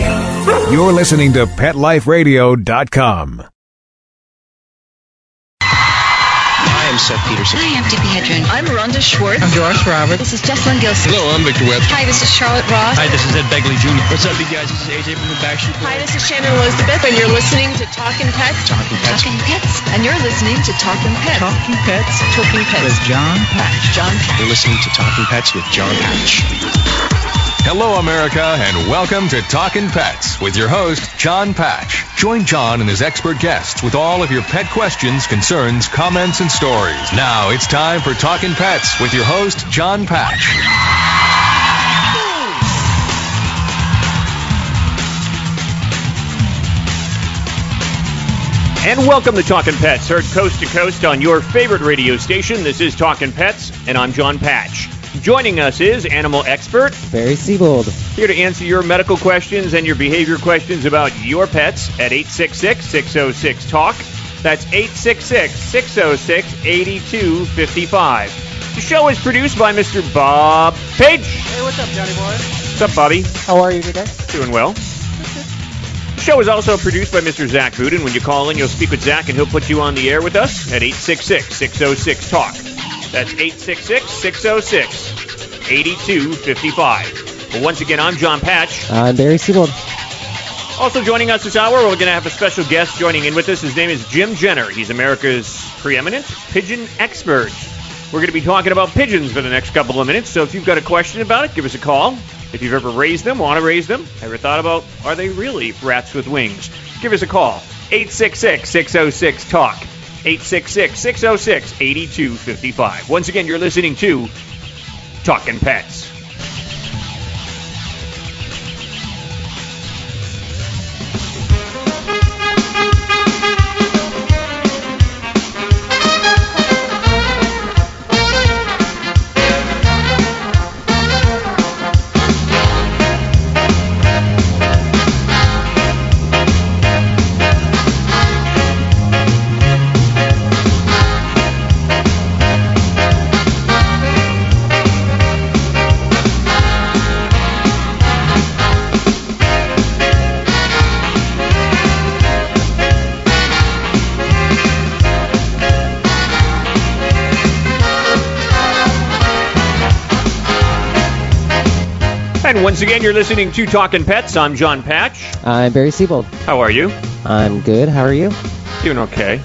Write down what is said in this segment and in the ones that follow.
You're listening to PetLifeRadio.com. I'm Seth Peterson. Hi, I'm Tippi Hedren. I'm Rhonda Schwartz. I'm Doris Roberts. This is Jessalyn Gilsig. Hello, I'm Victor Webb. Hi, this is Charlotte Ross. Hi, this is Ed Begley Jr. What's up, you guys? This is AJ from the Backstreet Boys. Hi, this is Shannon Elizabeth, and you're listening to Talking Pets. Talking Pets. Talking Pets. And you're listening to Talking Pets. Talking Pets Talking Pets. with John Patch. John Patch. You're listening to Talking Pets with John Patch. Hello, America, and welcome to Talkin' Pets with your host, John Patch. Join John and his expert guests with all of your pet questions, concerns, comments, and stories. Now it's time for Talkin' Pets with your host, John Patch. And welcome to Talkin' Pets, heard coast to coast on your favorite radio station. This is Talkin' Pets, and I'm John Patch. Joining us is animal expert, Barry Siebold. here to answer your medical questions and your behavior questions about your pets at 866-606-TALK. That's 866-606-8255. The show is produced by Mr. Bob Page. Hey, what's up, Johnny boy? What's up, Bobby? How are you today? Doing well. The show is also produced by Mr. Zach Buden. When you call in, you'll speak with Zach, and he'll put you on the air with us at 866-606-TALK. That's 866-606-8255. Well, once again, I'm John Patch. I'm Barry Siebold. Also joining us this hour, we're going to have a special guest joining in with us. His name is Jim Jenner. He's America's preeminent pigeon expert. We're going to be talking about pigeons for the next couple of minutes, so if you've got a question about it, give us a call. If you've ever raised them, want to raise them, ever thought about are they really rats with wings? Give us a call. 866-606-TALK. 866-606-8255. Once again, you're listening to Talking Pets. Once again, you're listening to Talking Pets. I'm John Patch. I'm Barry Siebold. How are you? I'm good. How are you? Doing okay.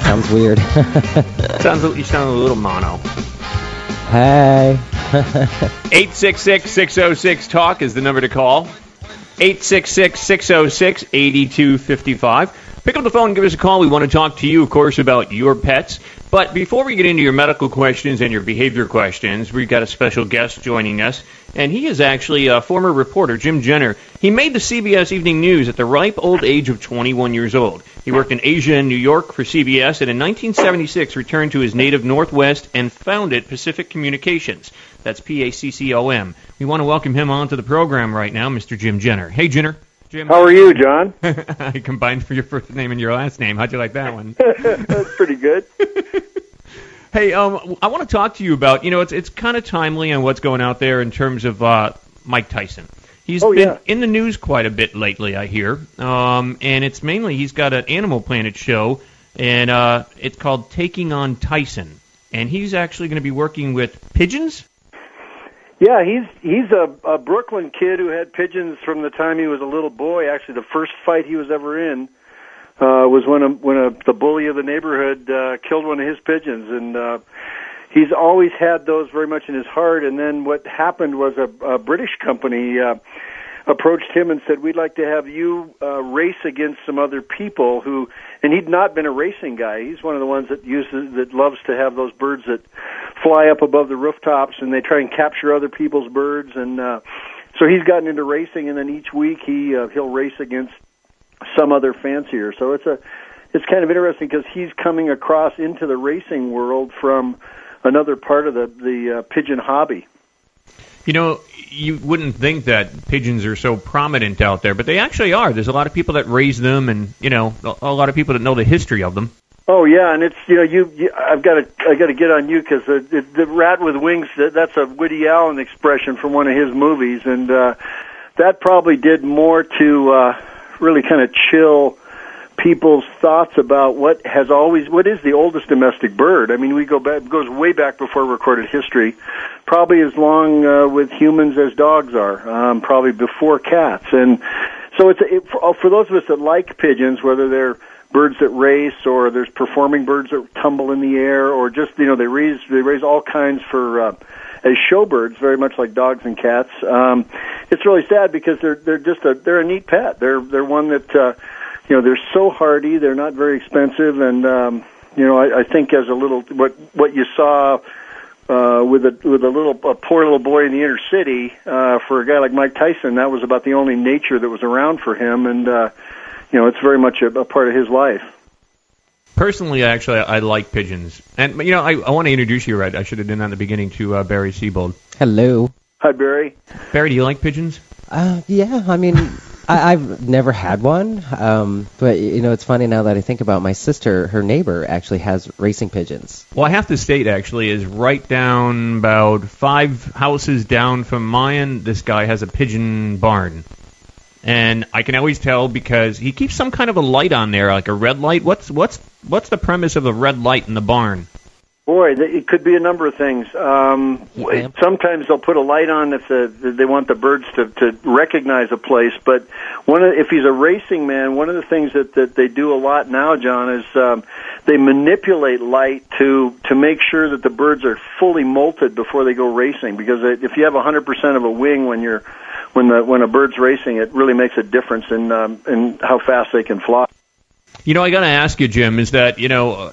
Sounds weird. Sounds you sound a little mono. hey. 866-606-TALK is the number to call. 866-606-8255. Pick up the phone and give us a call. We want to talk to you, of course, about your pets. But before we get into your medical questions and your behavior questions, we've got a special guest joining us, and he is actually a former reporter, Jim Jenner. He made the CBS Evening News at the ripe old age of 21 years old. He worked in Asia and New York for CBS, and in 1976 returned to his native Northwest and founded Pacific Communications. That's P-A-C-C-O-M. We want to welcome him onto the program right now, Mr. Jim Jenner. Hey, Jenner. Jim. How are you, John? I combined for your first name and your last name. How'd you like that one? That's pretty good. Hey, um, I want to talk to you about, you know, it's it's kind of timely on what's going out there in terms of uh, Mike Tyson. He's Oh, been yeah. in the news quite a bit lately, I hear. Um, and it's mainly he's got an Animal Planet show, and uh, it's called Taking on Tyson. And he's actually going to be working with pigeons. Yeah, he's he's a, a Brooklyn kid who had pigeons from the time he was a little boy. Actually, the first fight he was ever in uh, was when a, when a, the bully of the neighborhood uh, killed one of his pigeons, and uh, he's always had those very much in his heart. And then what happened was a, a British company uh, approached him and said, "We'd like to have you uh, race against some other people who." And he'd not been a racing guy. He's one of the ones that uses that loves to have those birds that fly up above the rooftops and they try and capture other people's birds. And uh, so he's gotten into racing, and then each week he uh, he'll race against some other fancier. So it's a it's kind of interesting because he's coming across into the racing world from another part of the the uh, pigeon hobby. You know, you wouldn't think that pigeons are so prominent out there, but they actually are. There's a lot of people that raise them, and you know, a lot of people that know the history of them. Oh yeah, and it's you know you, you I've got to I got to get on you because the, the the rat with wings that, that's a Woody Allen expression from one of his movies, and uh, that probably did more to uh, really kind of chill people's thoughts about what has always what is the oldest domestic bird. I mean, we go back goes way back before recorded history, probably as long uh, with humans as dogs are, um, probably before cats. And so it's it, for, for those of us that like pigeons, whether they're birds that race or there's performing birds that tumble in the air or just you know they raise they raise all kinds for uh, as showbirds very much like dogs and cats um it's really sad because they're they're just a they're a neat pet they're they're one that uh you know they're so hardy they're not very expensive and um you know i i think as a little what what you saw uh with a with a little a poor little boy in the inner city uh for a guy like Mike Tyson that was about the only nature that was around for him and uh you know, it's very much a, a part of his life. Personally, actually, I, I like pigeons, and you know, I, I want to introduce you. Right, I should have done that in the beginning to uh, Barry Siebold. Hello. Hi, Barry. Barry, do you like pigeons? Uh, yeah, I mean, I, I've never had one, um, but you know, it's funny now that I think about it, my sister. Her neighbor actually has racing pigeons. Well, I have to state actually is right down about five houses down from mine. This guy has a pigeon barn. And I can always tell because he keeps some kind of a light on there, like a red light. What's what's what's the premise of a red light in the barn? Boy, th- it could be a number of things. Um, lamp? sometimes they'll put a light on if the, they want the birds to, to recognize a place. But one of, if he's a racing man, one of the things that, that they do a lot now, John, is um, they manipulate light to to make sure that the birds are fully molted before they go racing. Because if you have 100% of a wing when you're when the when a bird's racing, it really makes a difference in um, in how fast they can fly. You know, I got to ask you, Jim, is that you know uh,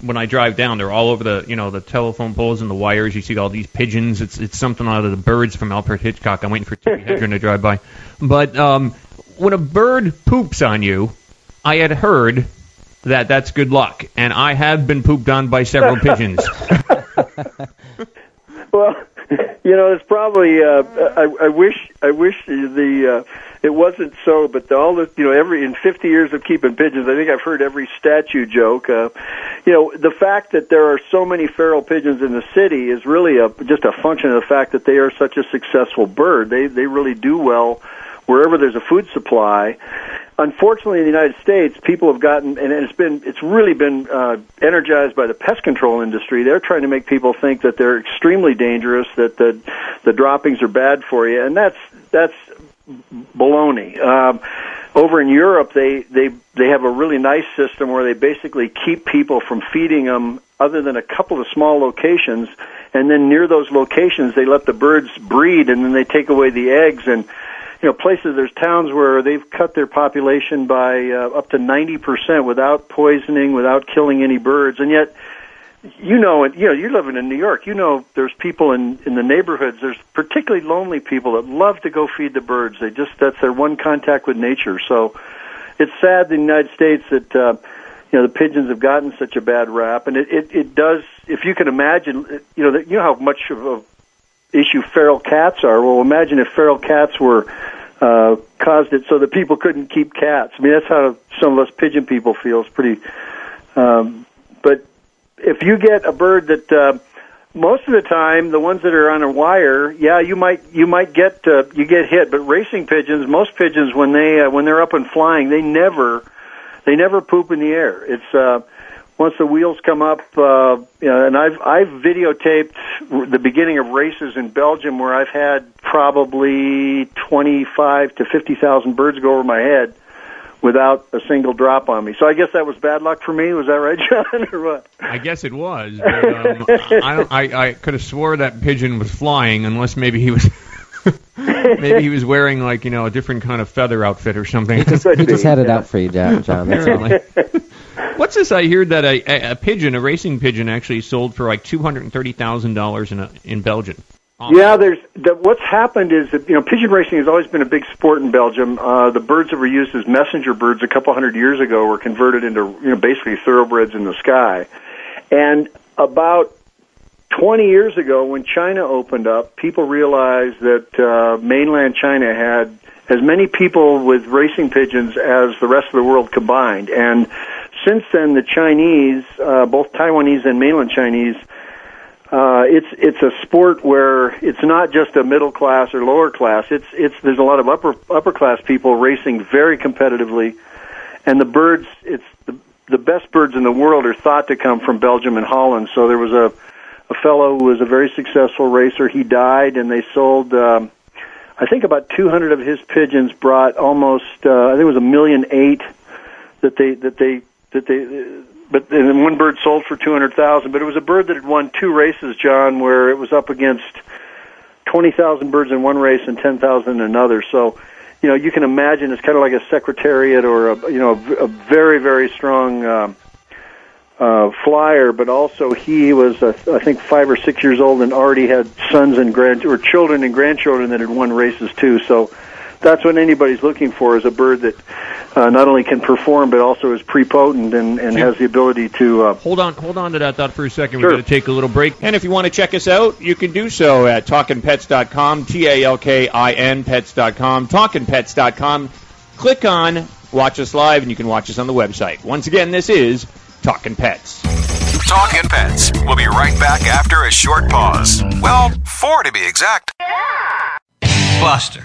when I drive down, they're all over the you know the telephone poles and the wires. You see all these pigeons. It's it's something out of the birds from Alfred Hitchcock. I'm waiting for Tippi Hedren to drive by. But um, when a bird poops on you, I had heard that that's good luck, and I have been pooped on by several pigeons. Well, you know, it's probably. Uh, I, I wish. I wish the. Uh, it wasn't so, but all the. You know, every in 50 years of keeping pigeons, I think I've heard every statue joke. Uh, you know, the fact that there are so many feral pigeons in the city is really a just a function of the fact that they are such a successful bird. They they really do well wherever there's a food supply. Unfortunately, in the United States, people have gotten, and it's been, it's really been uh, energized by the pest control industry. They're trying to make people think that they're extremely dangerous, that the the droppings are bad for you, and that's that's baloney. Um, over in Europe, they they they have a really nice system where they basically keep people from feeding them, other than a couple of small locations, and then near those locations, they let the birds breed, and then they take away the eggs and you know places there's towns where they've cut their population by uh, up to 90% without poisoning without killing any birds. And yet you know and you know you're living in New York you know there's people in in the neighborhoods there's particularly lonely people that love to go feed the birds. They just that's their one contact with nature. So it's sad in the United States that uh you know the pigeons have gotten such a bad rap. And it it, it does if you can imagine you know that you know how much of a issue feral cats are. Well, imagine if feral cats were uh, caused it so that people couldn't keep cats. I mean, that's how some of us pigeon people feel. It's pretty. Um, but if you get a bird that uh, most of the time, the ones that are on a wire, yeah, you might you might get uh, you get hit. But racing pigeons, most pigeons when they uh, when they're up and flying, they never they never poop in the air. It's uh, once the wheels come up, uh, you know, and I've I've videotaped the beginning of races in Belgium where I've had probably twenty five to fifty thousand birds go over my head without a single drop on me. So I guess that was bad luck for me. Was that right, John, or what? I guess it was. But, um, I, don't, I I could have swore that pigeon was flying, unless maybe he was. maybe he was wearing like you know a different kind of feather outfit or something. He just, he just had it yeah. out for you, John. John that's all. What's this? I hear that a, a, a pigeon, a racing pigeon, actually sold for like two hundred and thirty thousand dollars in a, in Belgium. Yeah, there's the, what's happened is that you know pigeon racing has always been a big sport in Belgium. Uh, the birds that were used as messenger birds a couple hundred years ago were converted into you know basically thoroughbreds in the sky, and about 20 years ago when China opened up, people realized that uh, mainland China had as many people with racing pigeons as the rest of the world combined, and since then the Chinese, uh, both Taiwanese and mainland Chinese uh, it's it's a sport where it's not just a middle class or lower class. It's it's there's a lot of upper upper class people racing very competitively, and the birds it's the the best birds in the world are thought to come from Belgium and Holland. So there was a a fellow who was a very successful racer. He died, and they sold. Um, I think about 200 of his pigeons brought almost. Uh, I think it was a million eight that they that they that they but and then one bird sold for two hundred thousand. But it was a bird that had won two races, John, where it was up against twenty thousand birds in one race and ten thousand in another. So, you know, you can imagine it's kind of like a secretariat or a you know a, a very very strong. Uh, uh, flyer, but also he was, uh, I think, five or six years old and already had sons and grand or children and grandchildren that had won races too. So that's what anybody's looking for is a bird that uh, not only can perform but also is prepotent and, and has the ability to. Uh, Hold on, hold on to that thought for a second. Sure. We're going to take a little break. And if you want to check us out, you can do so at talkinpets.com, T-A-L-K-I-N pets.com, talkinpets.com. Click on Watch Us Live, and you can watch us on the website. Once again, this is Talking Pets. Talking Pets. We'll be right back after a short pause. Well, four to be exact. Buster,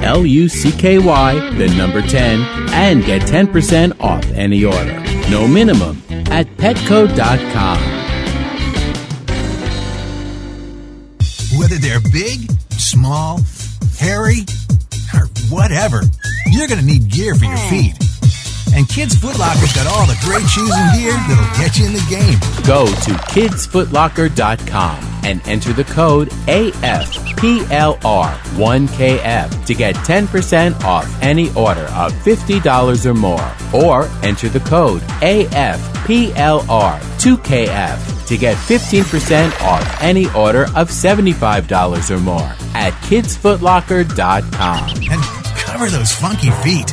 L U C K Y, the number 10, and get 10% off any order. No minimum at petco.com. Whether they're big, small, hairy, or whatever, you're going to need gear for your feet. And Kids Foot Locker's got all the great shoes and gear that'll get you in the game. Go to kidsfootlocker.com and enter the code AFPLR1KF to get 10% off any order of $50 or more. Or enter the code AFPLR2KF to get 15% off any order of $75 or more at kidsfootlocker.com. And cover those funky feet.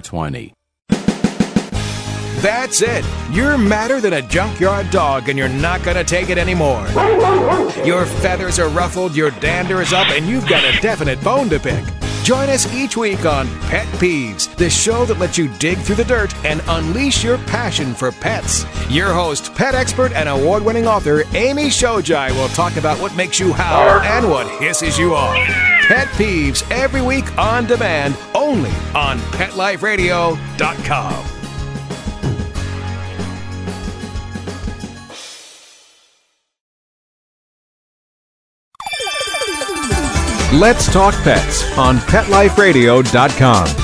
20. That's it. You're madder than a junkyard dog and you're not going to take it anymore. Your feathers are ruffled, your dander is up, and you've got a definite bone to pick. Join us each week on Pet Peeves, the show that lets you dig through the dirt and unleash your passion for pets. Your host, pet expert, and award winning author Amy Shojai will talk about what makes you howl and what hisses you off. Pet Peeves every week on demand, only on PetLifeRadio.com. Let's Talk Pets on PetLifeRadio.com.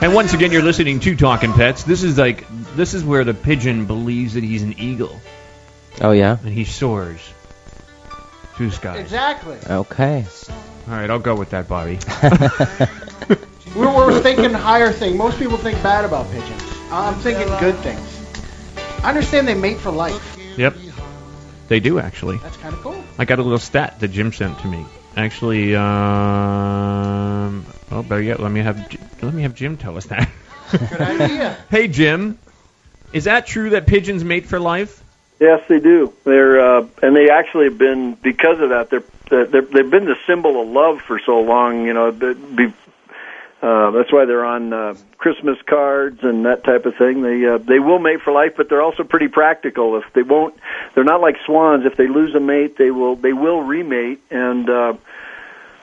And once again, you're listening to Talking Pets. This is like this is where the pigeon believes that he's an eagle Oh, yeah? and he soars through skies. Exactly. Okay. All right, I'll go with that, Bobby. We're, we're thinking higher thing. Most people think bad about pigeons. I'm thinking good things. I understand they mate for life. Yep, they do actually. That's kind of cool. I got a little stat that Jim sent to me. Actually, um, oh, better yet, let me have J- let me have Jim tell us that. Good idea. hey, Jim, is that true that pigeons mate for life? Yes, they do. They're uh, and they actually have been because of that. They're, they're they've been the symbol of love for so long. You know, the- be, uh, that's why they're on uh, Christmas cards and that type of thing. They uh, they will mate for life, but they're also pretty practical. If they won't, they're not like swans. If they lose a mate, they will they will remate. And uh,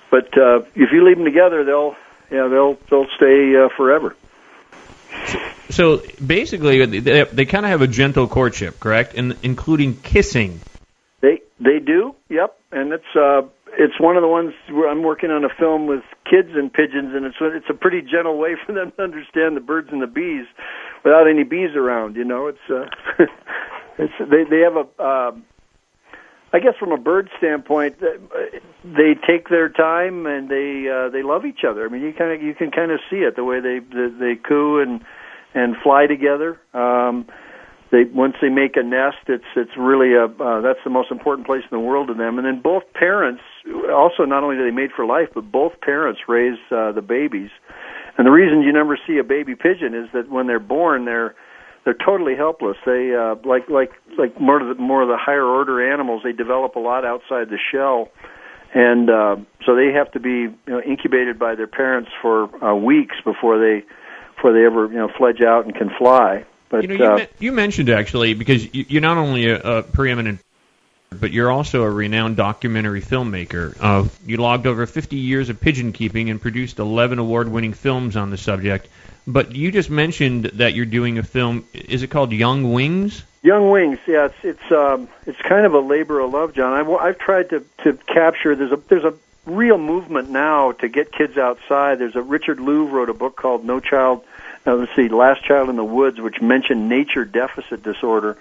but uh, if you leave them together, they'll yeah they'll they'll stay uh, forever. So basically, they, they kind of have a gentle courtship, correct? And including kissing. They they do, yep, and it's uh it's one of the ones where I'm working on a film with kids and pigeons, and it's it's a pretty gentle way for them to understand the birds and the bees without any bees around. You know, it's uh, it's they they have a um, I guess from a bird standpoint, uh, they take their time and they uh, they love each other. I mean, you kind of you can kind of see it the way they they, they coo and and fly together. Um, they once they make a nest, it's it's really a uh, that's the most important place in the world to them. And then both parents also not only do they mate for life, but both parents raise uh, the babies. And the reason you never see a baby pigeon is that when they're born, they're they're totally helpless. They uh, like like like more of the more of the higher order animals. They develop a lot outside the shell, and uh, so they have to be you know, incubated by their parents for uh, weeks before they before they ever you know fledge out and can fly. But you know, you, uh, men- you mentioned actually because you, you're not only a, a preeminent, but you're also a renowned documentary filmmaker. Uh, you logged over 50 years of pigeon keeping and produced 11 award-winning films on the subject. But you just mentioned that you're doing a film. Is it called Young Wings? Young Wings, yeah, it's it's um, it's kind of a labor of love, John. I've, I've tried to to capture. There's a there's a real movement now to get kids outside. There's a Richard Louv wrote a book called No Child. Let's see, Last Child in the Woods, which mentioned nature deficit disorder,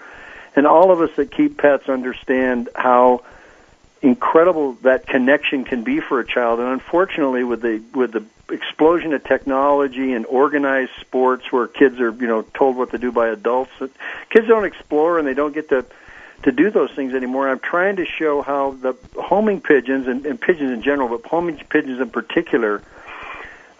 and all of us that keep pets understand how incredible that connection can be for a child. And unfortunately, with the with the explosion of technology and organized sports, where kids are you know told what to do by adults, kids don't explore and they don't get to to do those things anymore. I'm trying to show how the homing pigeons and, and pigeons in general, but homing pigeons in particular.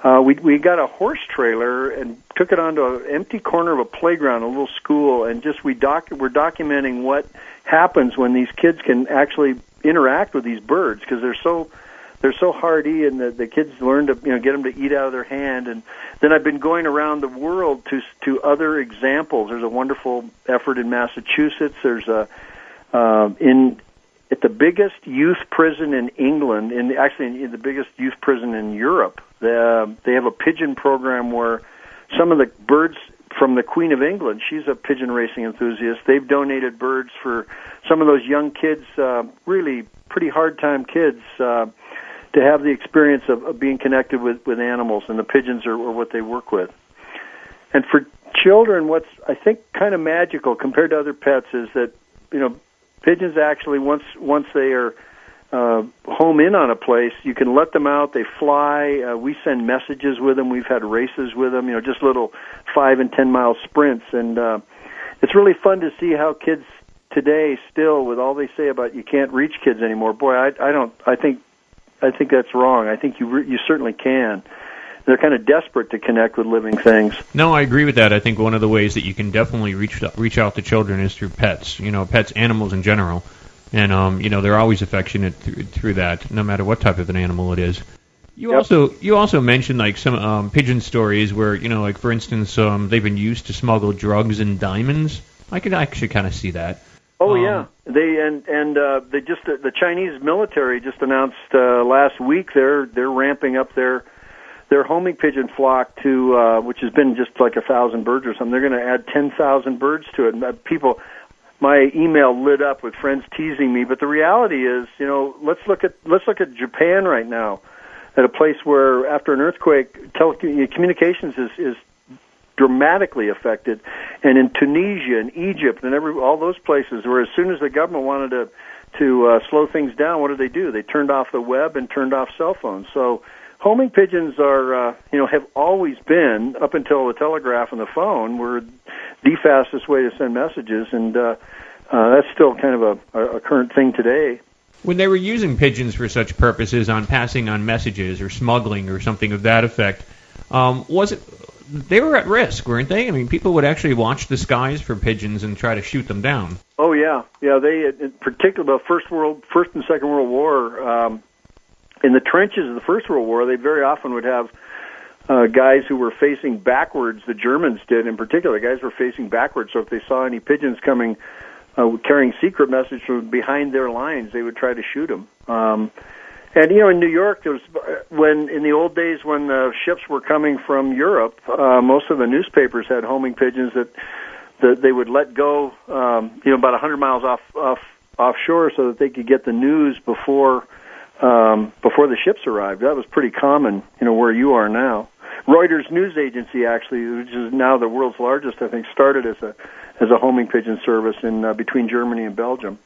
Uh, we we got a horse trailer and took it onto an empty corner of a playground, a little school, and just we doc we're documenting what happens when these kids can actually interact with these birds because they're so they're so hardy and the, the kids learn to you know get them to eat out of their hand and then I've been going around the world to to other examples. There's a wonderful effort in Massachusetts. There's a um, in at the biggest youth prison in England, in actually in the biggest youth prison in Europe. They, they have a pigeon program where some of the birds from the Queen of England, she's a pigeon racing enthusiast. They've donated birds for some of those young kids, uh, really pretty hard time kids, uh, to have the experience of, of being connected with, with animals, and the pigeons are, are what they work with. And for children, what's I think kind of magical compared to other pets is that you know pigeons actually once once they are uh, home in on a place, you can let them out. They fly. Uh, we send messages with them. We've had races with them. You know, just little five and ten mile sprints, and uh, it's really fun to see how kids today still, with all they say about you can't reach kids anymore. Boy, I, I don't. I think I think that's wrong. I think you re- you certainly can. They're kind of desperate to connect with living things. No, I agree with that. I think one of the ways that you can definitely reach reach out to children is through pets. You know, pets, animals in general, and um, you know they're always affectionate through, through that, no matter what type of an animal it is. You Yep. also you also mentioned like some um, pigeon stories where you know like for instance um, they've been used to smuggle drugs and diamonds. I could actually kind of see that. Oh Um, yeah, they and and uh, they just uh, the Chinese military just announced uh, last week they're they're ramping up their their homing pigeon flock to uh, which has been just like a thousand birds or something. They're going to add ten thousand birds to it. And uh, people, my email lit up with friends teasing me, but the reality is, you know, let's look at let's look at Japan right now, at a place where after an earthquake, telecommunications is is dramatically affected, and in Tunisia and Egypt and every all those places where as soon as the government wanted to to uh, slow things down, what did they do? They turned off the web and turned off cell phones. So homing pigeons are uh, you know have always been up until the telegraph and the phone were the fastest way to send messages, and uh, uh, that's still kind of a, a current thing today. When they were using pigeons for such purposes on passing on messages or smuggling or something of that effect, um, was it they were at risk, weren't they? I mean, people would actually watch the skies for pigeons and try to shoot them down. Oh yeah, yeah. They, in particular, the First World, First and Second World War, um, in the trenches of the First World War, they very often would have uh, guys who were facing backwards. The Germans did, in particular, guys were facing backwards. So if they saw any pigeons coming, uh, carrying secret message from behind their lines, they would try to shoot them. Um, and you know, in New York, there was when in the old days when the ships were coming from Europe, uh, most of the newspapers had homing pigeons that that they would let go, um, you know, about a 100 miles off off offshore, so that they could get the news before um, before the ships arrived. That was pretty common, you know, where you are now. Reuters news agency, actually, which is now the world's largest, I think, started as a as a homing pigeon service in uh, between Germany and Belgium.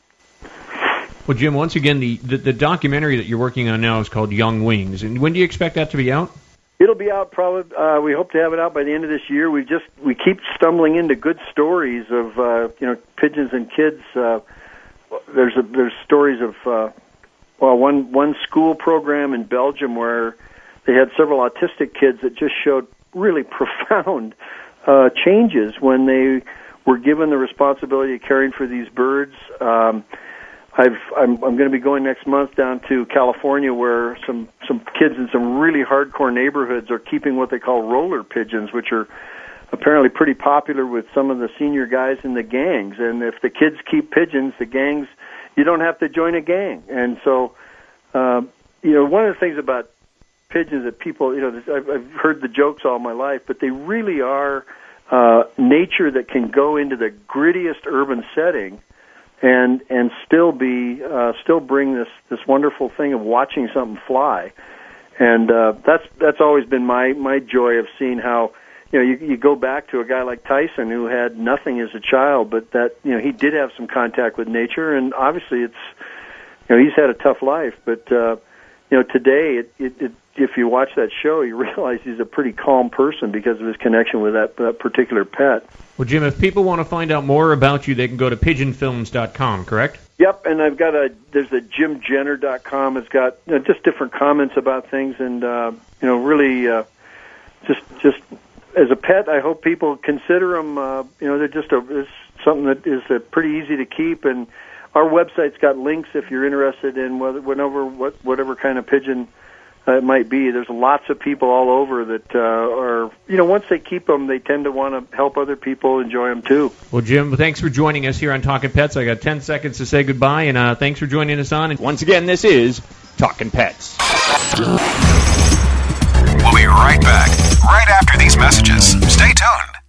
Well, Jim, once again, the, the the documentary that you're working on now is called Young Wings, and when do you expect that to be out? It'll be out probably. Uh, we hope to have it out by the end of this year. We just we keep stumbling into good stories of uh, you know pigeons and kids. Uh, there's a, there's stories of uh, well one one school program in Belgium where they had several autistic kids that just showed really profound uh, changes when they were given the responsibility of caring for these birds. Um, I've, I'm, I'm going to be going next month down to California, where some some kids in some really hardcore neighborhoods are keeping what they call roller pigeons, which are apparently pretty popular with some of the senior guys in the gangs. And if the kids keep pigeons, the gangs, you don't have to join a gang. And so, um, you know, one of the things about pigeons that people, you know, I've, I've heard the jokes all my life, but they really are uh, nature that can go into the grittiest urban setting and and still be uh, still bring this this wonderful thing of watching something fly, and uh, that's that's always been my my joy of seeing how you know you you go back to a guy like Tyson who had nothing as a child, but that you know he did have some contact with nature, and obviously it's you know he's had a tough life, but uh, you know today it, it, it if you watch that show, you realize he's a pretty calm person because of his connection with that, that particular pet. Well, Jim, if people want to find out more about you, they can go to pigeonfilms.com, correct? Yep, and I've got a there's a jimjenner.com. It's got you know, just different comments about things, and uh, you know, really, uh, just just as a pet, I hope people consider them. Uh, you know, they're just a it's something that is uh, pretty easy to keep, and our website's got links if you're interested in whether whenever what whatever kind of pigeon uh, it might be. There's lots of people all over that uh, are, you know, once they keep them, they tend to want to help other people enjoy them too. Well, Jim, thanks for joining us here on Talking Pets. I got 10 seconds to say goodbye, and uh, thanks for joining us on. And once again, this is Talking Pets. Be right back, right after these messages. Stay tuned.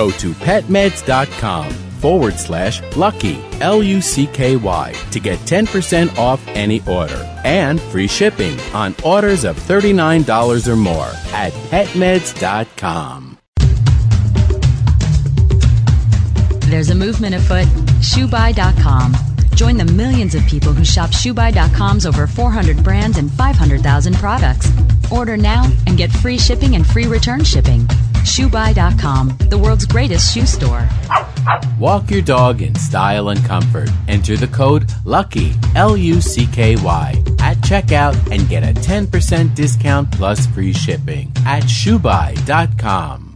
to petmeds.com forward slash lucky, L U C K Y, to get 10% off any order and free shipping on orders of $39 or more at petmeds.com. There's a movement afoot. ShoeBuy.com. Join the millions of people who shop ShoeBuy.com's over 400 brands and 500,000 products. Order now and get free shipping and free return shipping. ShoeBuy.com, the world's greatest shoe store. Walk your dog in style and comfort. Enter the code LUCKY, L U C K Y, at checkout and get a 10% discount plus free shipping at shoebuy.com.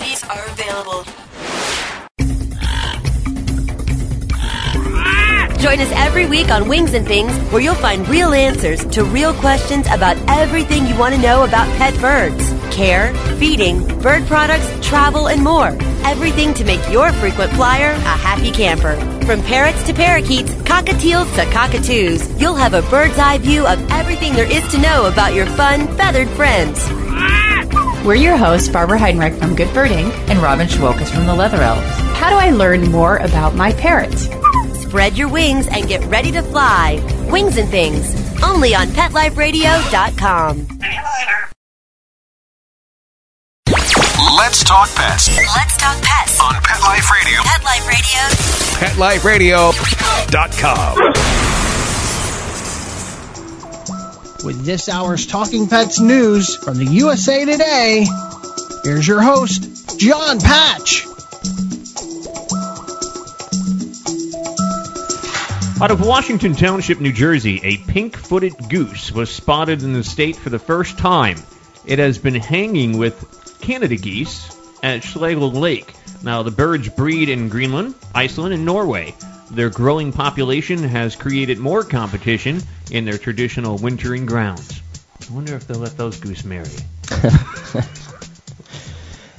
are available. Join us every week on Wings and Things, where you'll find real answers to real questions about everything you want to know about pet birds. care, feeding, bird products, travel, and more. Everything to make your frequent flyer a happy camper. From parrots to parakeets, cockatiels to cockatoos, you'll have a bird's eye view of everything there is to know about your fun, feathered friends. We're your hosts, Barbara Heidenreich from Good Birding and Robin Shewokis from the Leather Elves. How do I learn more about my parrots? Spread your wings and get ready to fly. Wings and Things, only on PetLifeRadio.com. Let's talk pets Let's talk pets. on Pet Life Radio. Pet Life Radio. PetLifeRadio.com. With this hour's Talking Pets news from the USA Today, here's your host, John Patch. Out of Washington Township, New Jersey, a pink footed goose was spotted in the state for the first time. It has been hanging with Canada geese at Schlegel Lake. Now, the birds breed in Greenland, Iceland, and Norway. Their growing population has created more competition in their traditional wintering grounds. I wonder if they'll let those goose marry.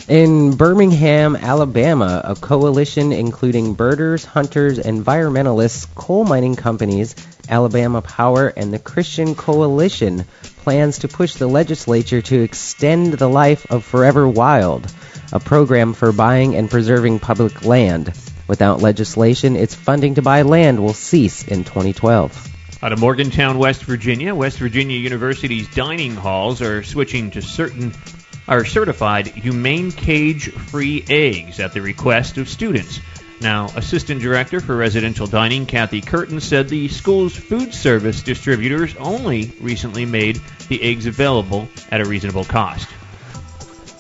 In Birmingham, Alabama, a coalition including birders, hunters, environmentalists, coal mining companies, Alabama Power, and the Christian Coalition plans to push the legislature to extend the life of Forever Wild, a program for buying and preserving public land. Without legislation, its funding to buy land will cease in 2012. Out of Morgantown, West Virginia, West Virginia University's dining halls are switching to certain are certified humane cage-free eggs at the request of students. Now, Assistant Director for Residential Dining Kathy Curtin said the school's food service distributors only recently made the eggs available at a reasonable cost.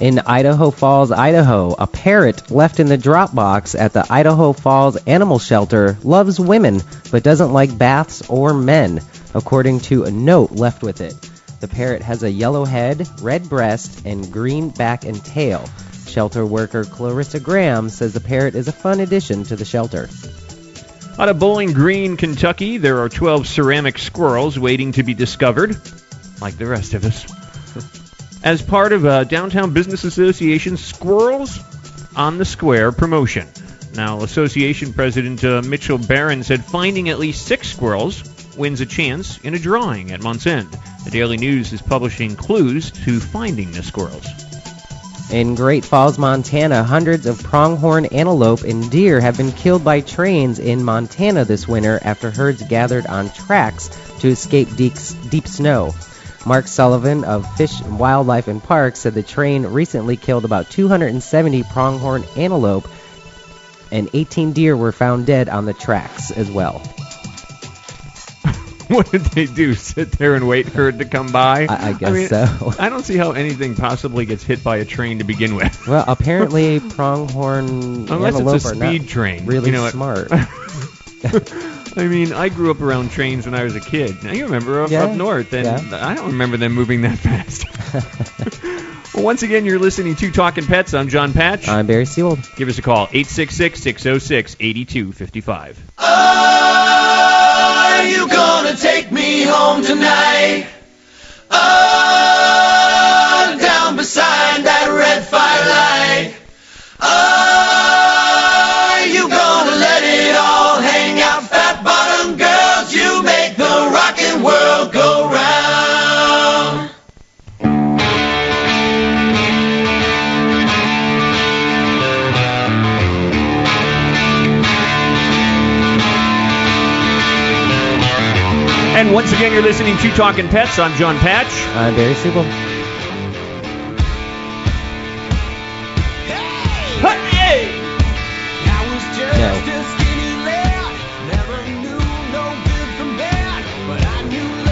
In Idaho Falls, Idaho, a parrot left in the drop box at the Idaho Falls Animal Shelter loves women but doesn't like baths or men, according to a note left with it. The parrot has a yellow head, red breast, and green back and tail. Shelter worker Clarissa Graham says the parrot is a fun addition to the shelter. Out of Bowling Green, Kentucky, there are 12 ceramic squirrels waiting to be discovered, like the rest of us. As part of a Downtown Business Association Squirrels on the Square promotion. Now, Association President uh, Mitchell Barron said finding at least six squirrels wins a chance in a drawing at month's end. The Daily News is publishing clues to finding the squirrels. In Great Falls, Montana, hundreds of pronghorn antelope and deer have been killed by trains in Montana this winter after herds gathered on tracks to escape deep, deep snow. Mark Sullivan of Fish and Wildlife and Parks said the train recently killed about 270 pronghorn antelope and 18 deer were found dead on the tracks as well. What did they do? Sit there and wait for it to come by? I, I guess mean, so. I don't see how anything possibly gets hit by a train to begin with. Well, apparently pronghorn Unless antelope it's a speed train. really you know, smart. I mean, I grew up around trains when I was a kid. Now you remember up, Yeah, up north, and yeah. I don't remember them moving that fast. well, once again, you're listening to Talking Pets. I'm John Patch. I'm Barry Siebold. Give us a call, 866-606-8255. Are you gonna take me home tonight? Oh, once again, you're listening to Talking Pets. I'm John Patch. I'm Barry Siebold.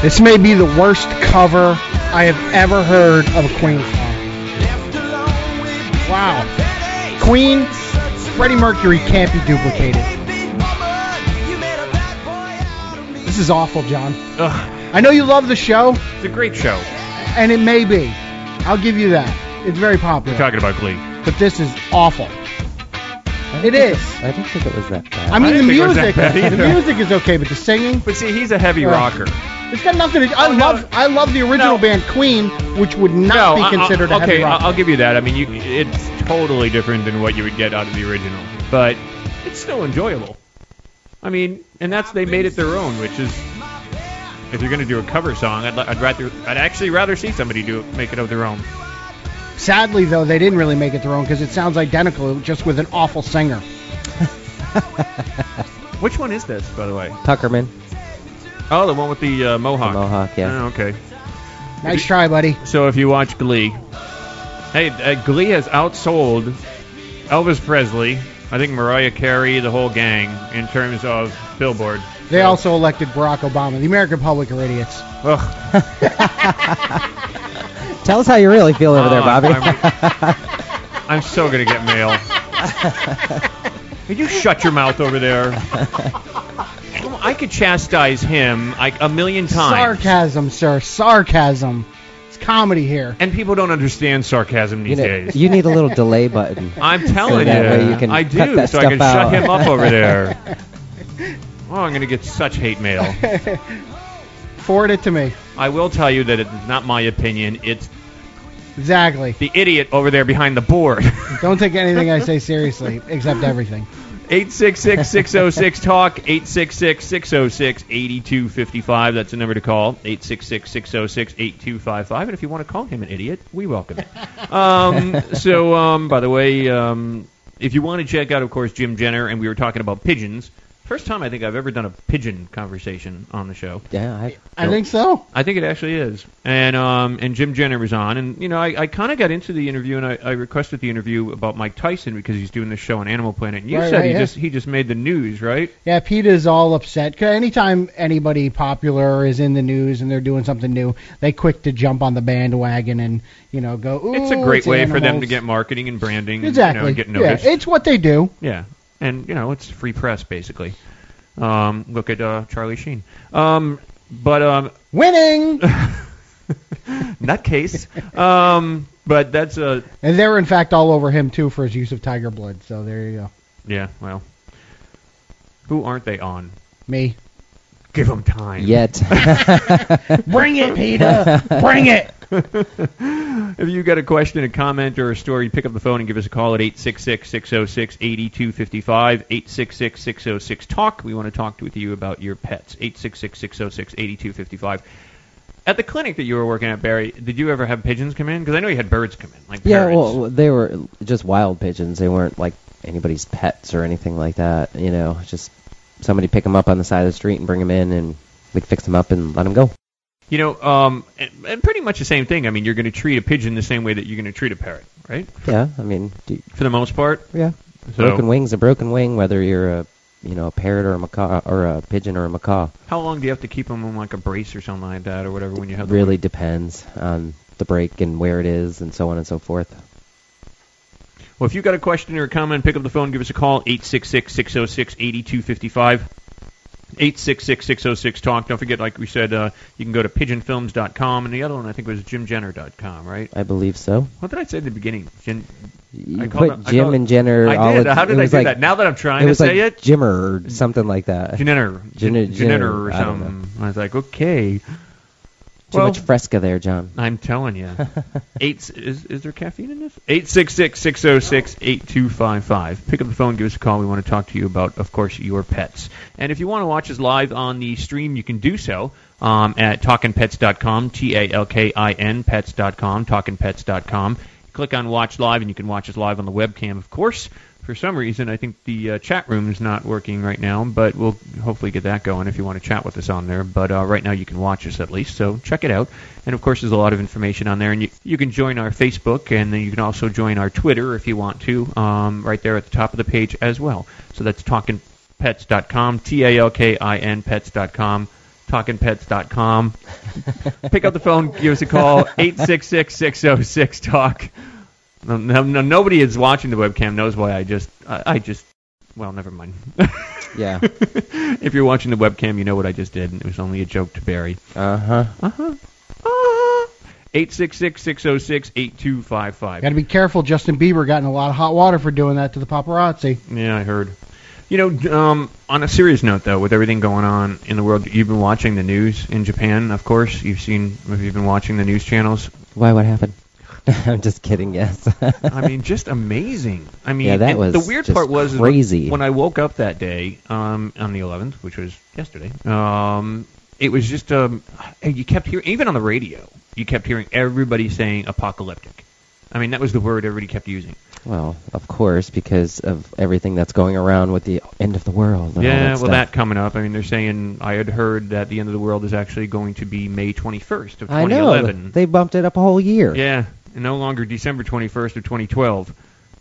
This may be the worst cover I have ever heard of a Queen song. Wow. Queen, Freddie Mercury can't be duplicated. Is awful, John. I know you love the show, It's a great show. and it may be. I'll give you that. It's very popular. We're talking about Glee. But this is awful. It is. I don't think it was that bad. I mean, I the didn't think it was that music. bad The either. music is okay, but the singing. But see, he's a heavy Uh, rocker. It's got nothing to. Do. I love. I love the original band Queen, which would not No, be I- I- considered a okay. heavy rock. I'll, I'll give you that. I mean, you, it's totally different than what you would get out of the original, but it's still enjoyable. I mean, and that's they made it their own, which is if you're going to do a cover song, I'd, I'd rather, I'd actually rather see somebody do it, make it of their own. Sadly, though, they didn't really make it their own because it sounds identical, just with an awful singer. Which one is this, by the way? Puckerman. Oh, the one with the uh, mohawk. The mohawk, yeah. Oh, okay. Nice try, buddy. So if you watch Glee, hey, uh, Glee has outsold Elvis Presley, I think Mariah Carey, the whole gang, in terms of Billboard. They also elected Barack Obama. The American public are idiots. Ugh. Tell us how you really feel over there, Oh, Bobby. I'm so gonna get mail. Could you shut your mouth over there? I could chastise him like a million times. Sarcasm, sir. Sarcasm. It's comedy here. And people don't understand sarcasm you, these know, days. you need a little delay button. I'm telling that you, way you can I cut do, that so I can stuff shut him up over there. Oh, I'm gonna get such hate mail. Forward it to me. I will tell you that it's not my opinion. It's Exactly. the idiot over there behind the board. Don't take anything I say seriously, except everything. 866-606-TALK, 866-606-8255. That's the number to call, 866-606-8255. And if you want to call him an idiot, we welcome it. um, so, um, by the way, um, if you want to check out, of course, Jim Jenner, and we were talking about pigeons. First time I think I've ever done a pigeon conversation on the show. Yeah, I, I think so. I think it actually is. And um, and Jim Jenner was on, and you know, I, I kind of got into the interview, and I, I requested the interview about Mike Tyson because he's doing this show on Animal Planet. And you Right, said right, he yeah. just he just made the news, right? Yeah, PETA is all upset. 'Cause anytime anybody popular is in the news and they're doing something new, they quick to jump on the bandwagon and you know go. Ooh, it's a great way for them to animals." get marketing and branding, exactly. and, you know, and get yeah, it's what they do. Yeah, and you know, it's free press basically. Um, look at uh, Charlie Sheen. Um, but um, Winning. nutcase. um, but that's uh, and they're in fact all over him too for his use of tiger blood. So there you go. yeah. Well, who aren't they on? Me. Give them time. Yet. Bring it, PETA. Bring it. if you got a question, a comment, or a story, pick up the phone and give us a call at 866-606-8255, 866-606-TALK. We want to talk with you about your pets, 866-606-8255. At the clinic that you were working at, Barry, did you ever have pigeons come in? Because I know you had birds come in, like Yeah, parrots. well, they were just wild pigeons. They weren't like anybody's pets or anything like that. You know, just somebody pick them up on the side of the street and bring them in, and we'd fix them up and let them go. You know, um, and, and pretty much the same thing. I mean, you're going to treat a pigeon the same way that you're going to treat a parrot, right? Yeah, I mean, do, For the most part. yeah, So- broken wing's a broken wing, whether you're a you know a parrot or a macaw or a pigeon or a macaw. How long do you have to keep them in like a brace or something like that, or whatever when you have the really depends on the break and where it is and so on and so forth. Well, if you've got a question or a comment, pick up the phone, give us a call, 866-606-8255. 866-606-TALK. Don't forget, like we said, uh, you can go to pigeonfilms.com, and the other one I think was jimjenner.com, right? I believe so. What did I say at the beginning? Jim, You I put it- Jim called- and Jenner. I did. How did I do like- that? Now that I'm trying to say like it? Jimmer or something like that. Jenner. Jenner, Jenner or I something. I was like, okay. Too Well, much fresca there, John. I'm telling you. Eight is is there caffeine in this? Eight six six six zero six eight two five five. Pick up the phone, give us a call. We want to talk to you about, of course, your pets. And if you want to watch us live on the stream, you can do so um, at talkinpets.com, T A L K I N pets.com, talkinpets.com. Click on Watch Live, and you can watch us live on the webcam, of course. For some reason, I think the uh, chat room is not working right now, but we'll hopefully get that going if you want to chat with us on there. But uh, right now, you can watch us at least, so check it out. And of course, there's a lot of information on there, and you, you can join our Facebook, and then you can also join our Twitter if you want to, um, right there at the top of the page as well. So that's talkinpets.com, T A L K I N pets.com. TalkingPets.com. Pick up the phone, give us a call, 866 606 TALK. No, no, no, nobody is watching the webcam knows why I just, I, I just, well, never mind. Yeah. if you're watching the webcam, you know what I just did, and it was only a joke to Barry. Uh huh. Uh huh. 866 606 8255. Got to be careful. Justin Bieber got in a lot of hot water for doing that to the paparazzi. Yeah, I heard. You know, um, on a serious note, though, with everything going on in the world, you've been watching the news in Japan, of course. You've seen, have you been watching the news channels? Why? What happened? I'm just kidding. Yes. I mean, just amazing. I mean, Yeah, that was the weird part was crazy. when I woke up that day um, on the 11th, which was yesterday. Um, it was just um, you kept hearing, even on the radio, you kept hearing everybody saying apocalyptic. I mean, that was the word everybody kept using. well, of course, because of everything that's going around with the end of the world. Yeah, that well, stuff. that coming up. I mean, they're saying I had heard that the end of the world is actually going to be May 21st of I know 2011. they bumped it up a whole year. Yeah, and no longer December 21st of 2012.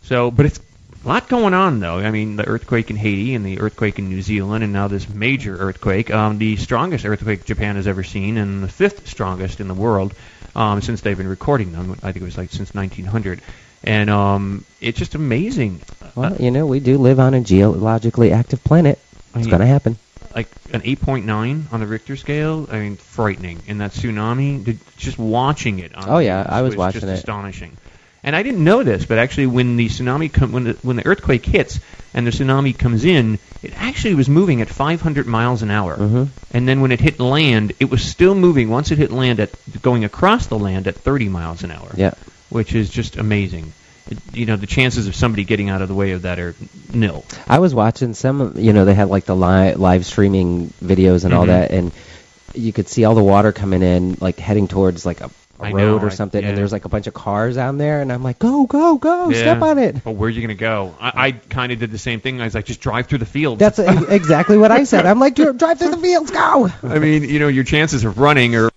So, but it's a lot going on though. I mean, the earthquake in Haiti and the earthquake in New Zealand, and now this major earthquake, um, the strongest earthquake Japan has ever seen, and the fifth strongest in the world um, since they've been recording them. I think it was like since 1900. And um, it's just amazing. Well, you know, we do live on a geologically active planet. It's mean- going to happen. Like an 8.9 on the Richter scale. I mean, frightening. And that tsunami, did- just watching it. On Oh, yeah, I was watching just it. astonishing. And I didn't know this, but actually, when the tsunami com- when the when the earthquake hits and the tsunami comes in, it actually was moving at 500 miles an hour. Mhm. And then when it hit land, it was still moving. Once it hit land, at going across the land at 30 miles an hour. Yeah. Which is just amazing. You know, the chances of somebody getting out of the way of that are nil. I was watching some, you know, they had like the live live streaming videos and all Mhm. that, and you could see all the water coming in, like heading towards like a road know, or I- something, yeah. and there's like a bunch of cars down there, and I'm like, go, go, go, step on it. But where are you going to go? I, I kind of did the same thing. I was like, just drive through the fields. That's exactly what I said. I'm like, drive through the fields, go. I mean, you know, your chances of running are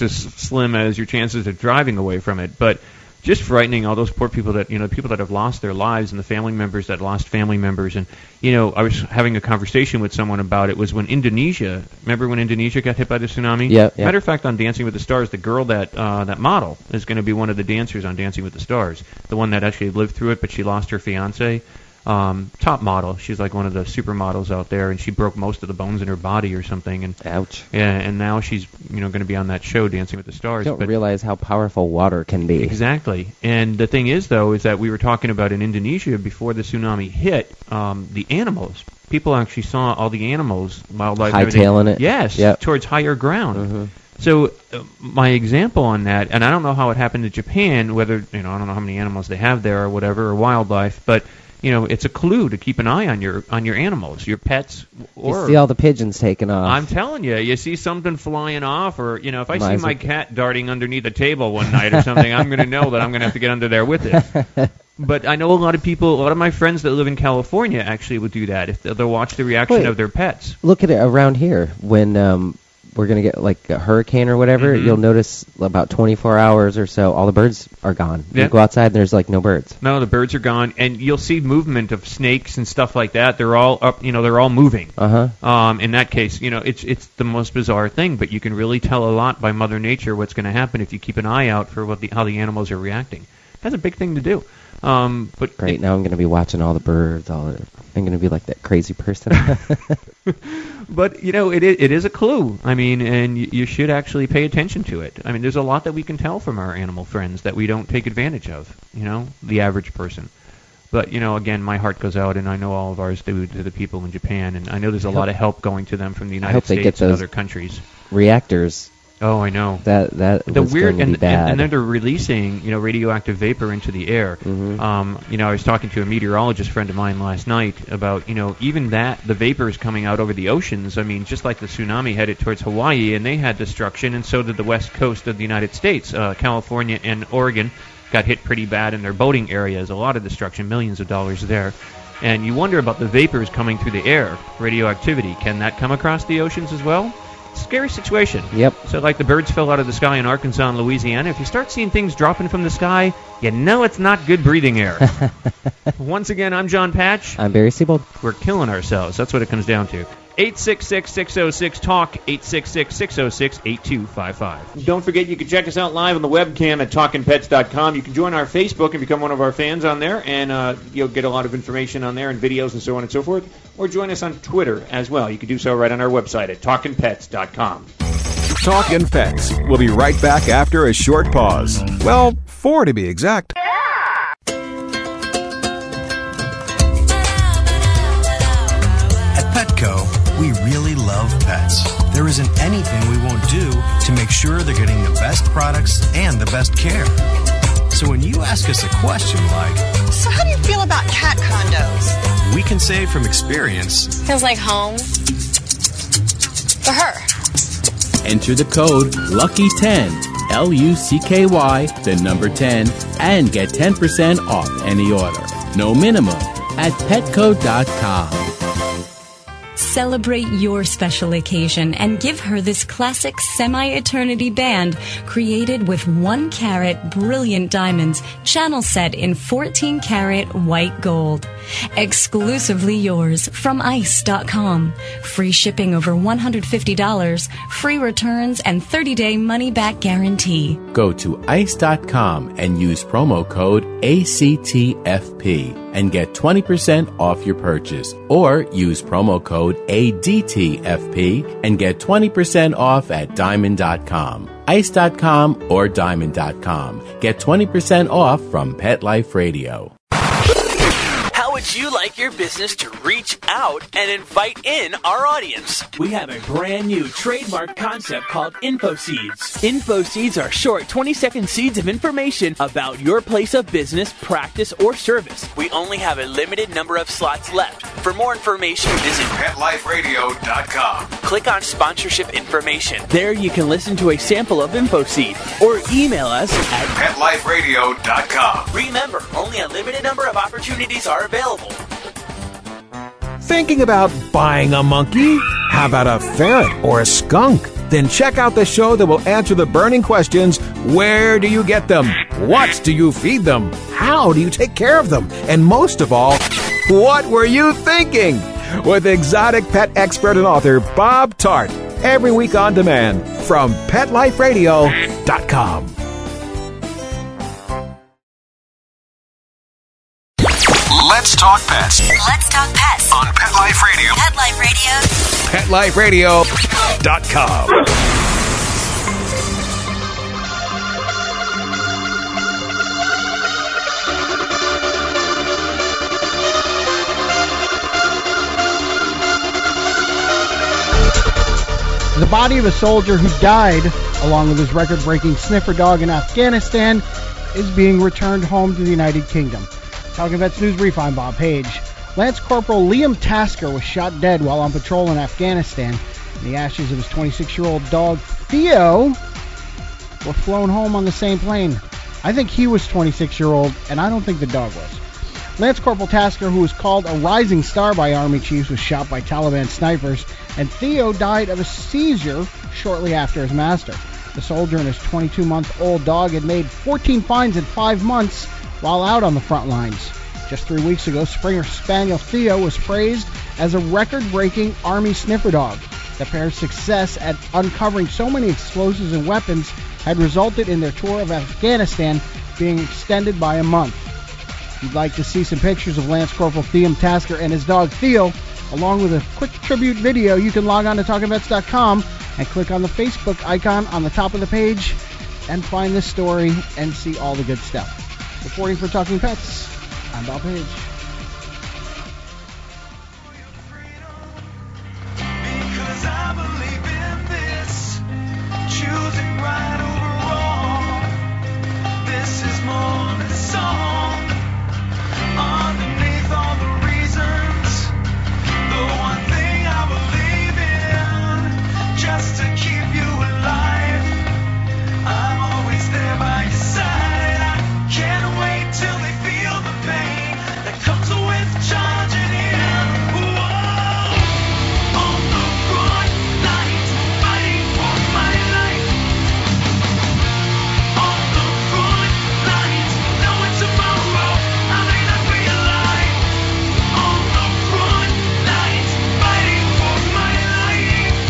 as slim as your chances of driving away from it. But just frightening all those poor people that you know people that have lost their lives and the family members that lost family members. And you know I was having a conversation with someone about it was when Indonesia remember when Indonesia got hit by the tsunami? Yeah, yeah. matter of fact on Dancing with the Stars the girl that uh, that model is going to be one of the dancers on Dancing with the Stars the one that actually lived through it but she lost her fiance um, top model she's like one of the supermodels out there and she broke most of the bones in her body or something and ouch yeah and now she's you know going to be on that show Dancing with the Stars don't but realize how powerful water can be. Exactly. And the thing is, though, is that we were talking about in Indonesia before the tsunami hit, um, the animals. People actually saw all the animals, wildlife, Hightailing it? Yes, Yep. towards higher ground. Mm-hmm. So uh, my example on that, and I don't know how it happened in Japan, whether you know, I don't know how many animals they have there or whatever, or wildlife, but you know, it's a clue to keep an eye on your on your animals, your pets, or You see all the pigeons taking off. I'm telling you, you see something flying off, or you know, if I see Might my cat darting underneath a table one night or something, I'm going to know that I'm going to have to get under there with it. But I know a lot of people, a lot of my friends that live in California actually would do that if they'll, they'll watch the reaction Wait. of their pets. Look at it around here when um, we're gonna get like a hurricane or whatever. Mhm. You'll notice about 24 hours or so, all the birds are gone. You go outside, and there's like no birds. No, the birds are gone, and you'll see movement of snakes and stuff like that. They're all up, you know, they're all moving. Uh huh. Um, in that case, you know, it's it's the most bizarre thing, but you can really tell a lot by Mother Nature what's going to happen if you keep an eye out for what the how the animals are reacting. That's a big thing to do. Um, but Great. Now I'm gonna be watching all the birds. All the, I'm gonna be like that crazy person. but you know, it is, it is a clue. I mean, and you, you should actually pay attention to it. I mean, there's a lot that we can tell from our animal friends that we don't take advantage of. You know, the average person. But you know, again, my heart goes out, and I know all of ours do to the people in Japan, and I know there's a lot of help going to them from the United hope States and other countries. Reactors. Oh, I know. That that the was weird and, and and then they're releasing you know radioactive vapor into the air. Mm-hmm. Um, you know, I was talking to a meteorologist friend of mine last night about you know even that the vapor is coming out over the oceans. I mean, just like the tsunami headed towards Hawaii, and they had destruction, and so did the west coast of the United States, uh, California and Oregon got hit pretty bad in their boating areas. A lot of destruction, millions of dollars there. And you wonder about the vapors coming through the air, radioactivity. Can that come across the oceans as well? Scary situation. Yep. So, like the birds fell out of the sky in Arkansas and Louisiana, if you start seeing things dropping from the sky, you know it's not good breathing air. Once again, I'm John Patch. I'm Barry Siebold. We're killing ourselves. That's what it comes down to. 866-606-TALK, 866-606-8255. Don't forget you can check us out live on the webcam at talkingpets.com. You can join our Facebook and become one of our fans on there, and uh, you'll get a lot of information on there and videos and so on and so forth. Or join us on Twitter as well. You can do so right on our website at talkingpets.com. Talking Pets. We'll be right back after a short pause. Well, four to be exact. Love pets. There isn't anything we won't do to make sure they're getting the best products and the best care. So when you ask us a question like, So, how do you feel about cat condos? we can say from experience, Feels like home. For her. Enter the code LUCKY10, L U C K Y, the number 10, and get 10% off any order. No minimum at petco.com. Celebrate your special occasion and give her this classic semi eternity band created with 1 carat brilliant diamonds, channel set in 14 karat white gold. Exclusively yours from ICE.com. Free shipping over $150, free returns, and 30 day money back guarantee. Go to ice.com and use promo code ACTFP and get 20% off your purchase. Or use promo code ADTFP and get 20% off at diamond.com. Ice.com or diamond.com. Get 20% off from Pet Life Radio. How would you like your business to reach out and invite in our audience? We have a brand new trademark concept called InfoSeeds. InfoSeeds are short 20 second seeds of information about your place of business, practice, or service. We only have a limited number of slots left. For more information, visit PetLifeRadio.com. Click on sponsorship information. There you can listen to a sample of InfoSeed or email us at PetLifeRadio.com. Remember, only a limited number of opportunities are available. Thinking about buying a monkey? How about a ferret or a skunk? Then check out the show that will answer the burning questions Where do you get them? What do you feed them? How do you take care of them? And most of all, what were you thinking? With exotic pet expert and author Bob Tart. Every week on demand from PetLifeRadio.com. Let's talk pets Let's talk pets on Pet Life Radio. Pet Life Radio. PetLifeRadio.com. The body of a soldier who died, along with his record breaking sniffer dog in Afghanistan, is being returned home to the United Kingdom. Talking Pets News Brief, I'm Bob Page. Lance Corporal Liam Tasker was shot dead while on patrol in Afghanistan. The ashes of his 26 year old dog, Theo, were flown home on the same plane. I think he was 26 year old, and I don't think the dog was. Lance Corporal Tasker, who was called a rising star by Army chiefs, was shot by Taliban snipers, and Theo died of a seizure shortly after his master. The soldier and his 22 month old dog had made 14 finds in five months while out on the front lines. Just three weeks ago, Springer Spaniel Theo was praised as a record breaking Army sniffer dog. The pair's success at uncovering so many explosives and weapons had resulted in their tour of Afghanistan being extended by a month. If you'd like to see some pictures of Lance Corporal Liam Tasker and his dog Theo, along with a quick tribute video, you can log on to TalkingVets.com and click on the Facebook icon on the top of the page and find this story and see all the good stuff. Reporting for Talking Pets, I'm Bob Page.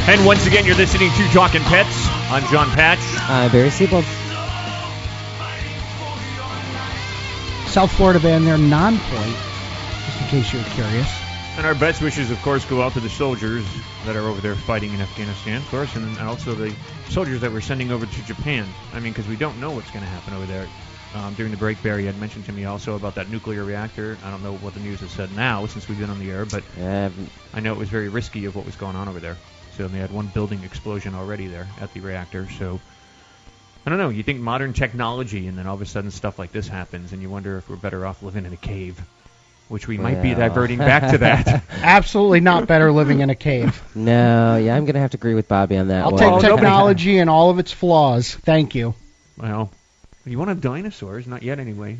And once again, you're listening to Talking Pets. I'm John Patch. Uh, Barry Siebold. South Florida band there, Nonpoint, just in case you're curious. And our best wishes, of course, go out to the soldiers that are over there fighting in Afghanistan, of course, and also the soldiers that we're sending over to Japan. I mean, because we don't know what's going to happen over there. um, during the break, Barry had mentioned to me also about that nuclear reactor. I don't know what the news has said now since we've been on the air, but I know it was very risky of what was going on over there. So they had one building explosion already there at the reactor. So I don't know. You think modern technology, and then all of a sudden stuff like this happens, and you wonder if we're better off living in a cave, which we might be Well. diverting back to that. Absolutely not better living in a cave. No, yeah, I'm gonna have to agree with Bobby on that I'll one. take technology and all of its flaws. Thank you. Well, you want to have dinosaurs? Not yet, anyway.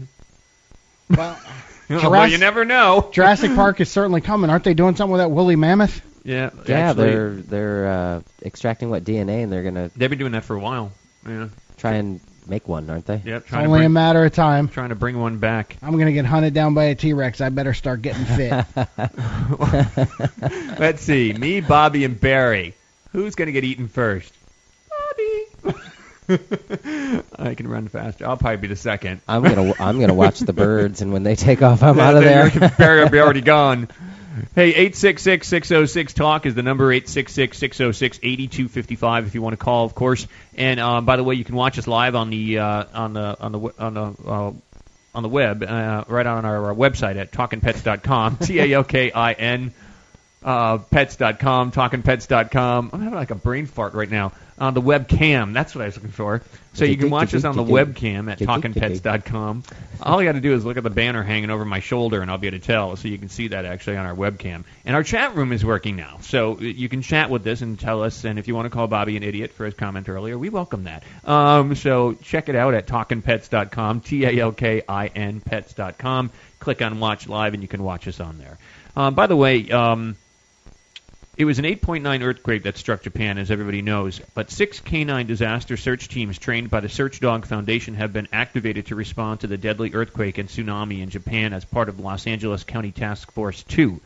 Well, well, Jurassic- you never know. Jurassic Park is certainly coming. Aren't they doing something with that woolly mammoth? Yeah, Yeah, actually, they're they're uh, extracting what DNA, and they're gonna they've been doing that for a while. Yeah. try and make one, aren't they? Yep. It's Trying to only a matter of time. trying to bring one back. I'm gonna get hunted down by a T-Rex. I better start getting fit. Let's see. Me, Bobby, and Barry. Who's going to get eaten first? Bobby. I can run faster. I'll probably be the second. I'm gonna I'm gonna watch the birds, and when they take off, I'm out of there. Barry will be already gone. Hey, 866-606-TALK is the number, 866-606-8255 if you want to call, of course. And um, by the way, you can watch us live on the uh, on the on the on the uh, on the web uh, right on our, our website at talkinpets.com. T A L K I N uh, pets.com, talkingpets.com. I'm having like a brain fart right now. On the webcam, that's what I was looking for. So you can watch us on the webcam at talkingpets.com. All you got to do is look at the banner hanging over my shoulder, and I'll be able to tell. So you can see that actually on our webcam. And our chat room is working now, so you can chat with us and tell us. And if you want to call Bobby an idiot for his comment earlier, we welcome that. Um, so check it out at talkingpets.com, T A L K I N pets.com. Click on Watch Live, and you can watch us on there. Um, by the way. Um, it was an 8.9 earthquake that struck Japan, as everybody knows, but six canine disaster search teams trained by the Search Dog Foundation have been activated to respond to the deadly earthquake and tsunami in Japan as part of Los Angeles County Task Force 2.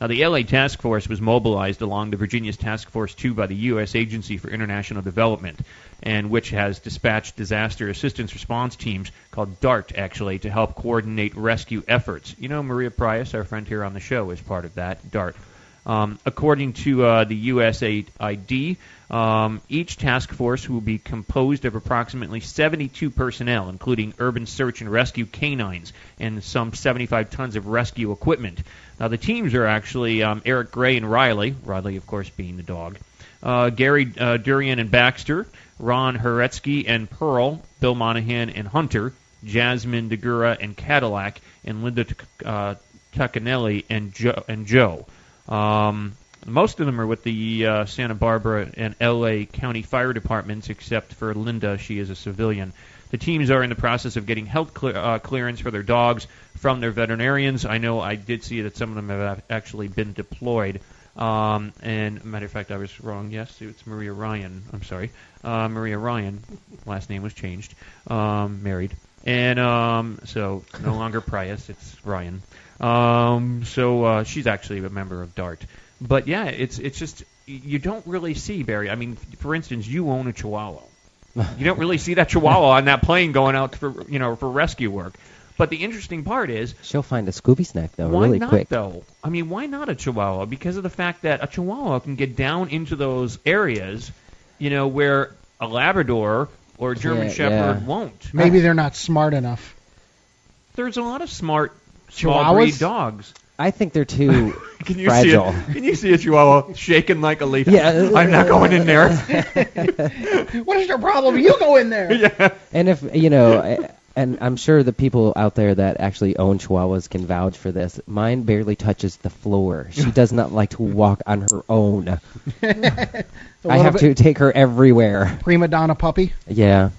Now, the LA Task Force was mobilized along the Virginia's Task Force 2 by the U.S. Agency for International Development, and which has dispatched disaster assistance response teams called DART, actually, to help coordinate rescue efforts. You know, Maria Prius, our friend here on the show, is part of that, DART. Um, according to uh, the USAID, um, each task force will be composed of approximately 72 personnel, including urban search and rescue canines and some 75 tons of rescue equipment. Now, the teams are actually um, Eric Gray and Riley, Riley, of course, being the dog, uh, Gary uh, Durian and Baxter, Ron Horetski and Pearl, Bill Monahan and Hunter, Jasmine DeGura and Cadillac, and Linda Tuc- uh, Tuccanelli and Joe. And Joe. Um, most of them are with the uh, Santa Barbara and L.A. County Fire Departments, except for Linda. She is a civilian. The teams are in the process of getting health uh, clearance for their dogs from their veterinarians. I know I did see that some of them have actually been deployed. Um, and matter of fact, I was wrong. Yes, it's Maria Ryan. I'm sorry, uh, Maria Ryan. Last name was changed. Um, married, and um, so no longer Prius. It's Ryan. Um, so uh, she's actually a member of DART. But yeah, it's it's just you don't really see Barry. I mean, for instance, you own a Chihuahua. You don't really see that Chihuahua on that plane going out for you know for rescue work. But the interesting part is She'll find a Scooby snack though, why really not quick. though? I mean, why not a Chihuahua? Because of the fact that a Chihuahua can get down into those areas, you know, where a Labrador or a German Yeah, Shepherd yeah. won't. Maybe they're not smart enough. There's a lot of smart small Chihuahuas? breed dogs. I think they're too Can you fragile. see it? Can you see a Chihuahua shaking like a leaf? Yeah. I'm not going in there. what is your problem? You go in there. yeah. And if you know, I- and I'm sure the people out there that actually own Chihuahuas can vouch for this. Mine barely touches the floor. She does not like to walk on her own. I have to take her everywhere. Prima donna puppy. Yeah.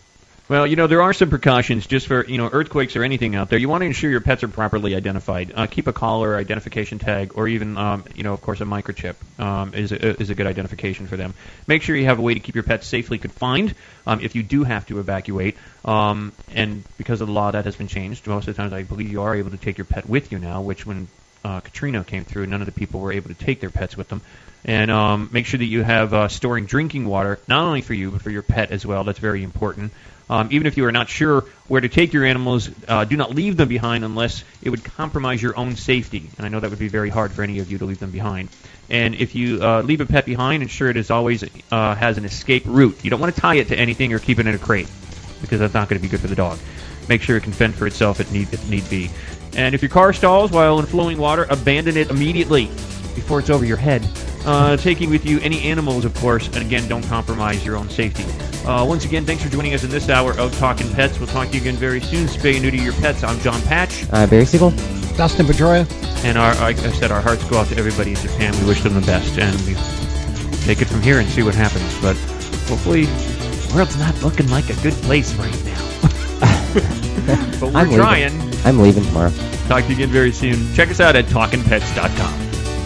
Well, you know, there are some precautions just for, you know, earthquakes or anything out there. You want to ensure your pets are properly identified. Uh, keep a collar, identification tag, or even, um, you know, of course, a microchip um, is, a, is a good identification for them. Make sure you have a way to keep your pets safely confined um, if you do have to evacuate. Um, and because of the law, that has been changed. Most of the times, I believe you are able to take your pet with you now, which when uh, Katrina came through, none of the people were able to take their pets with them. And um, make sure that you have uh, storing drinking water, not only for you, but for your pet as well. That's very important. Um, even if you are not sure where to take your animals, uh, do not leave them behind unless it would compromise your own safety. And I know that would be very hard for any of you to leave them behind. And if you uh, leave a pet behind, ensure it is always uh, has an escape route. You don't want to tie it to anything or keep it in a crate because that's not going to be good for the dog. make sure it can fend for itself if need if need be. And if your car stalls while in flowing water, abandon it immediately before it's over your head. Uh, taking with you any animals, of course, and again, don't compromise your own safety. Uh, once again, thanks for joining us in this hour of Talking Pets. We'll talk to you again very soon. Spay and neuter your pets. I'm John Patch. Uh, Barry Siebold. Dustin Pedroia. And our, like I said, our hearts go out to everybody in Japan. We wish them the best, and we take it from here and see what happens. But hopefully, the world's not looking like a good place right now. but we're I'm trying. Leaving. I'm leaving tomorrow. Talk to you again very soon. Check us out at talkingpets.com.